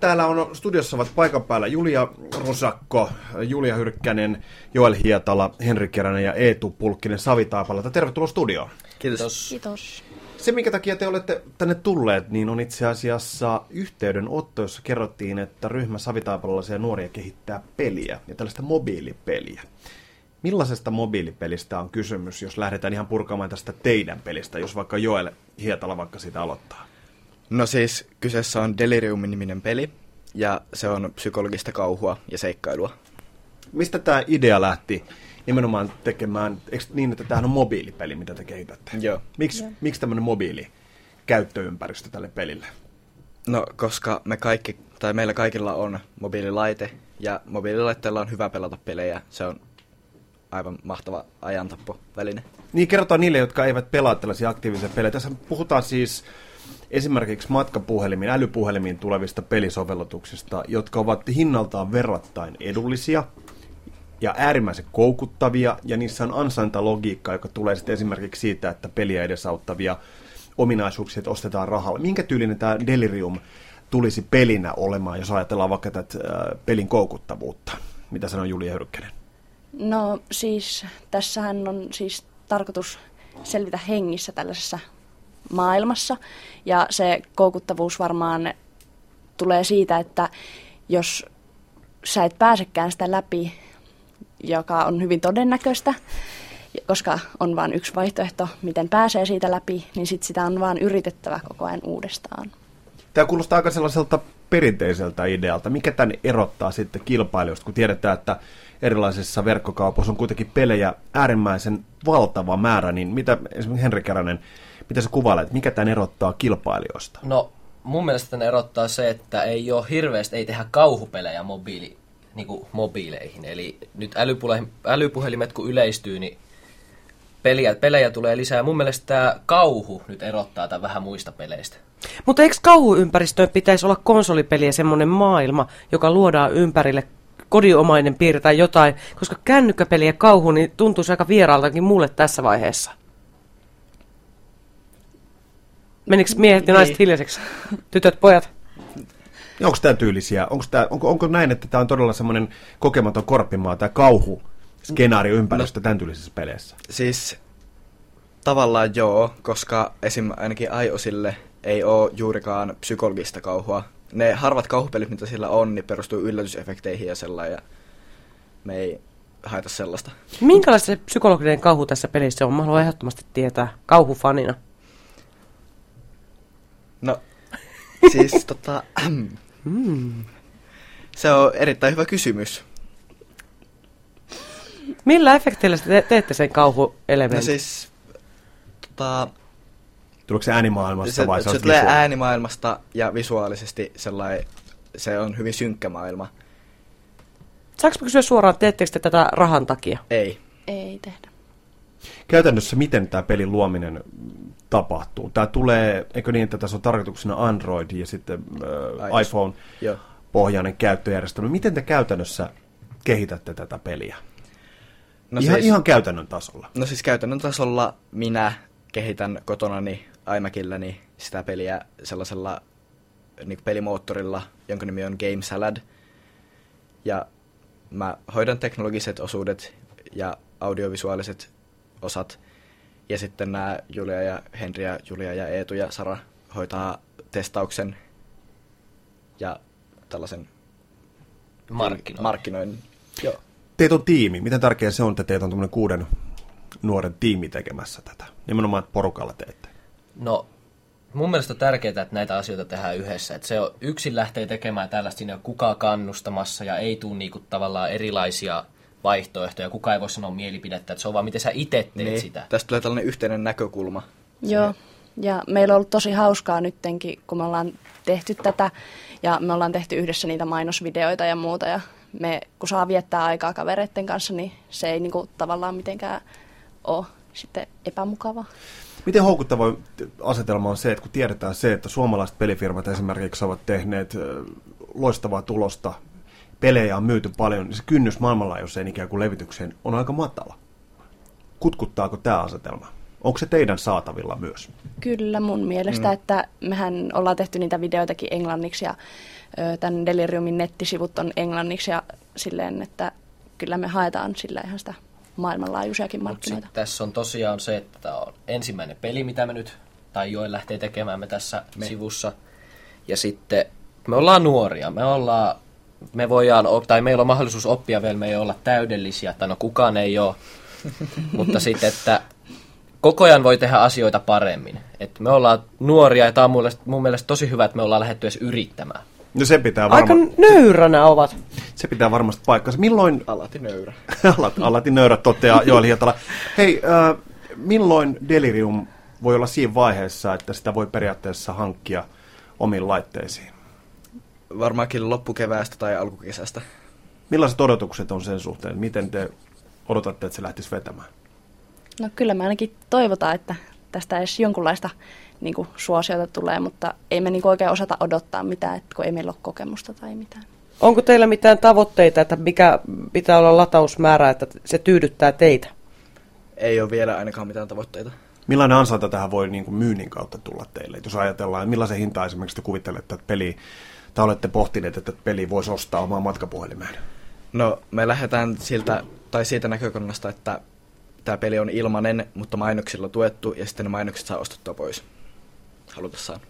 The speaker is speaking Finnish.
Täällä on studiossa ovat paikan päällä Julia Rosakko, Julia Hyrkkänen, Joel Hietala, Henri Keränen ja Eetu Pulkkinen Savitaipalta. Tervetuloa studioon. Kiitos. Kiitos. Se, minkä takia te olette tänne tulleet, niin on itse asiassa yhteydenotto, jossa kerrottiin, että ryhmä Savitaipalaisia nuoria kehittää peliä ja tällaista mobiilipeliä. Millaisesta mobiilipelistä on kysymys, jos lähdetään ihan purkamaan tästä teidän pelistä, jos vaikka Joel Hietala vaikka sitä aloittaa? No siis kyseessä on Delirium-niminen peli, ja se on psykologista kauhua ja seikkailua. Mistä tämä idea lähti nimenomaan tekemään, eikö niin, että tämähän on mobiilipeli, mitä te kehitätte? Joo. Miks, Joo. miksi tämmöinen mobiili käyttöympäristö tälle pelille? No, koska me kaikki, tai meillä kaikilla on mobiililaite, ja mobiililaitteella on hyvä pelata pelejä. Se on aivan mahtava ajantappo-väline. Niin kerrotaan niille, jotka eivät pelaa tällaisia aktiivisia pelejä. Tässä puhutaan siis esimerkiksi matkapuhelimiin, älypuhelimiin tulevista pelisovellutuksista, jotka ovat hinnaltaan verrattain edullisia ja äärimmäisen koukuttavia, ja niissä on ansaintalogiikka, joka tulee sitten esimerkiksi siitä, että peliä edesauttavia ominaisuuksia että ostetaan rahalla. Minkä tyylinen tämä Delirium tulisi pelinä olemaan, jos ajatellaan vaikka tätä äh, pelin koukuttavuutta? Mitä sanoo Julia Hyrkkänen? No siis tässähän on siis tarkoitus selvitä hengissä tällaisessa maailmassa. Ja se koukuttavuus varmaan tulee siitä, että jos sä et pääsekään sitä läpi, joka on hyvin todennäköistä, koska on vain yksi vaihtoehto, miten pääsee siitä läpi, niin sit sitä on vaan yritettävä koko ajan uudestaan. Tämä kuulostaa aika sellaiselta perinteiseltä idealta. Mikä tämän erottaa sitten kilpailijoista, kun tiedetään, että erilaisissa verkkokaupoissa on kuitenkin pelejä äärimmäisen valtava määrä, niin mitä esimerkiksi Henri Keränen, mitä sä kuvailet, mikä tämän erottaa kilpailijoista? No, mun mielestä tämän erottaa se, että ei ole hirveästi, ei tehdä kauhupelejä mobiili, niin kuin mobiileihin. Eli nyt älypuhe, älypuhelimet kun yleistyy, niin peliä, pelejä tulee lisää. Mun mielestä tämä kauhu nyt erottaa tämän vähän muista peleistä. Mutta eikö kauhuympäristöön pitäisi olla konsolipeliä semmoinen maailma, joka luodaan ympärille kodinomainen piirre tai jotain, koska kännykkäpeli ja kauhu niin tuntuisi aika vieraaltakin mulle tässä vaiheessa. Menikö miehet ja naiset hiljaiseksi? Tytöt, pojat? Onko tämä tyylisiä? Onko, tämä, onko, onko näin, että tämä on todella semmoinen kokematon korppimaa, tämä kauhu skenaario ympäristö tämän tyylisissä peleissä? Siis tavallaan joo, koska esim. ainakin iOSille ei ole juurikaan psykologista kauhua. Ne harvat kauhupelit, mitä sillä on, niin perustuu yllätysefekteihin ja sellainen, ja me ei haeta sellaista. Minkälaista se psykologinen kauhu tässä pelissä on? Mä haluan ehdottomasti tietää kauhufanina. No, siis tota... Se on erittäin hyvä kysymys. Millä efekteillä te teette sen kauhuelementin? No siis... Tota, Tuleeko se äänimaailmasta se, vai se, se tulee visuaali? äänimaailmasta ja visuaalisesti sellainen... Se on hyvin synkkä maailma. Saanko kysyä suoraan, teettekö te tätä rahan takia? Ei. Ei tehdä. Käytännössä miten tämä pelin luominen tapahtuu? Tämä tulee, eikö niin, että tässä on tarkoituksena Android ja sitten äh, iOS. iPhone Joo. pohjainen käyttöjärjestelmä. Miten te käytännössä kehitätte tätä peliä? No ihan, siis, ihan käytännön tasolla. no siis käytännön tasolla minä kehitän kotonani iMacilläni sitä peliä sellaisella niin pelimoottorilla, jonka nimi on Game Salad. Ja mä hoidan teknologiset osuudet ja audiovisuaaliset osat. Ja sitten nämä Julia ja Henri ja Julia ja Eetu ja Sara hoitaa testauksen ja tällaisen Markkinointi. markkinoinnin. Joo. Teitä on tiimi. Miten tärkeää se on, että teitä on tämmöinen kuuden nuoren tiimi tekemässä tätä? Nimenomaan että porukalla teette. No, mun mielestä on tärkeää, että näitä asioita tehdään yhdessä. Että se on, yksin lähtee tekemään tällaista, siinä ei ole kukaan kannustamassa ja ei tule niinku tavallaan erilaisia vaihtoehtoja. Kukaan ei voi sanoa mielipidettä, että se on vaan miten sä itse teet Niin, sitä. Tästä tulee tällainen yhteinen näkökulma. Joo, ja meillä on ollut tosi hauskaa nyttenkin, kun me ollaan tehty tätä, ja me ollaan tehty yhdessä niitä mainosvideoita ja muuta, ja me, kun saa viettää aikaa kavereiden kanssa, niin se ei niinku tavallaan mitenkään ole sitten epämukava. Miten houkuttava asetelma on se, että kun tiedetään se, että suomalaiset pelifirmat esimerkiksi ovat tehneet loistavaa tulosta, pelejä on myyty paljon, niin se kynnys maailmanlaajuiseen ikään kuin levitykseen on aika matala. Kutkuttaako tämä asetelma? Onko se teidän saatavilla myös? Kyllä mun mielestä, mm. että mehän ollaan tehty niitä videoitakin englanniksi ja ö, tämän Deliriumin nettisivut on englanniksi ja silleen, että kyllä me haetaan sillä ihan sitä maailmanlaajuisiakin markkinoita. tässä on tosiaan se, että tämä on ensimmäinen peli, mitä me nyt, tai Joel lähtee tekemään me tässä me. sivussa. Ja sitten me ollaan nuoria, me ollaan, me voidaan, tai meillä on mahdollisuus oppia vielä, me ei olla täydellisiä, tai no kukaan ei ole. Mutta sitten, että koko ajan voi tehdä asioita paremmin. Et me ollaan nuoria, ja tämä on mun mielestä, mun mielestä tosi hyvä, että me ollaan lähdetty edes yrittämään. No se pitää, Aika varma, nöyränä ovat. se pitää varmasti paikkansa. Milloin Alati nöyrä. Alat, alati nöyrät toteaa Joel Hietala. Hei, äh, milloin Delirium voi olla siinä vaiheessa, että sitä voi periaatteessa hankkia omiin laitteisiin? Varmaankin loppukeväästä tai alkukesästä. Millaiset odotukset on sen suhteen? Miten te odotatte, että se lähtisi vetämään? No kyllä me ainakin toivotaan, että tästä edes jonkunlaista niin kuin, suosiota tulee, mutta ei me niin kuin, oikein osata odottaa mitään, että kun ei meillä ole kokemusta tai mitään. Onko teillä mitään tavoitteita, että mikä pitää olla latausmäärä, että se tyydyttää teitä? Ei ole vielä ainakaan mitään tavoitteita. Millainen ansainta tähän voi niin kuin myynnin kautta tulla teille? Et Jos ajatellaan, millaisen hinta esimerkiksi te kuvittelette, että peli, tai olette pohtineet, että peli voisi ostaa omaan matkapuhelimeen? No, me lähdetään siltä, tai siitä näkökannasta, että tämä peli on ilmanen, mutta mainoksilla tuettu, ja sitten ne mainokset saa ostettua pois halutessaan.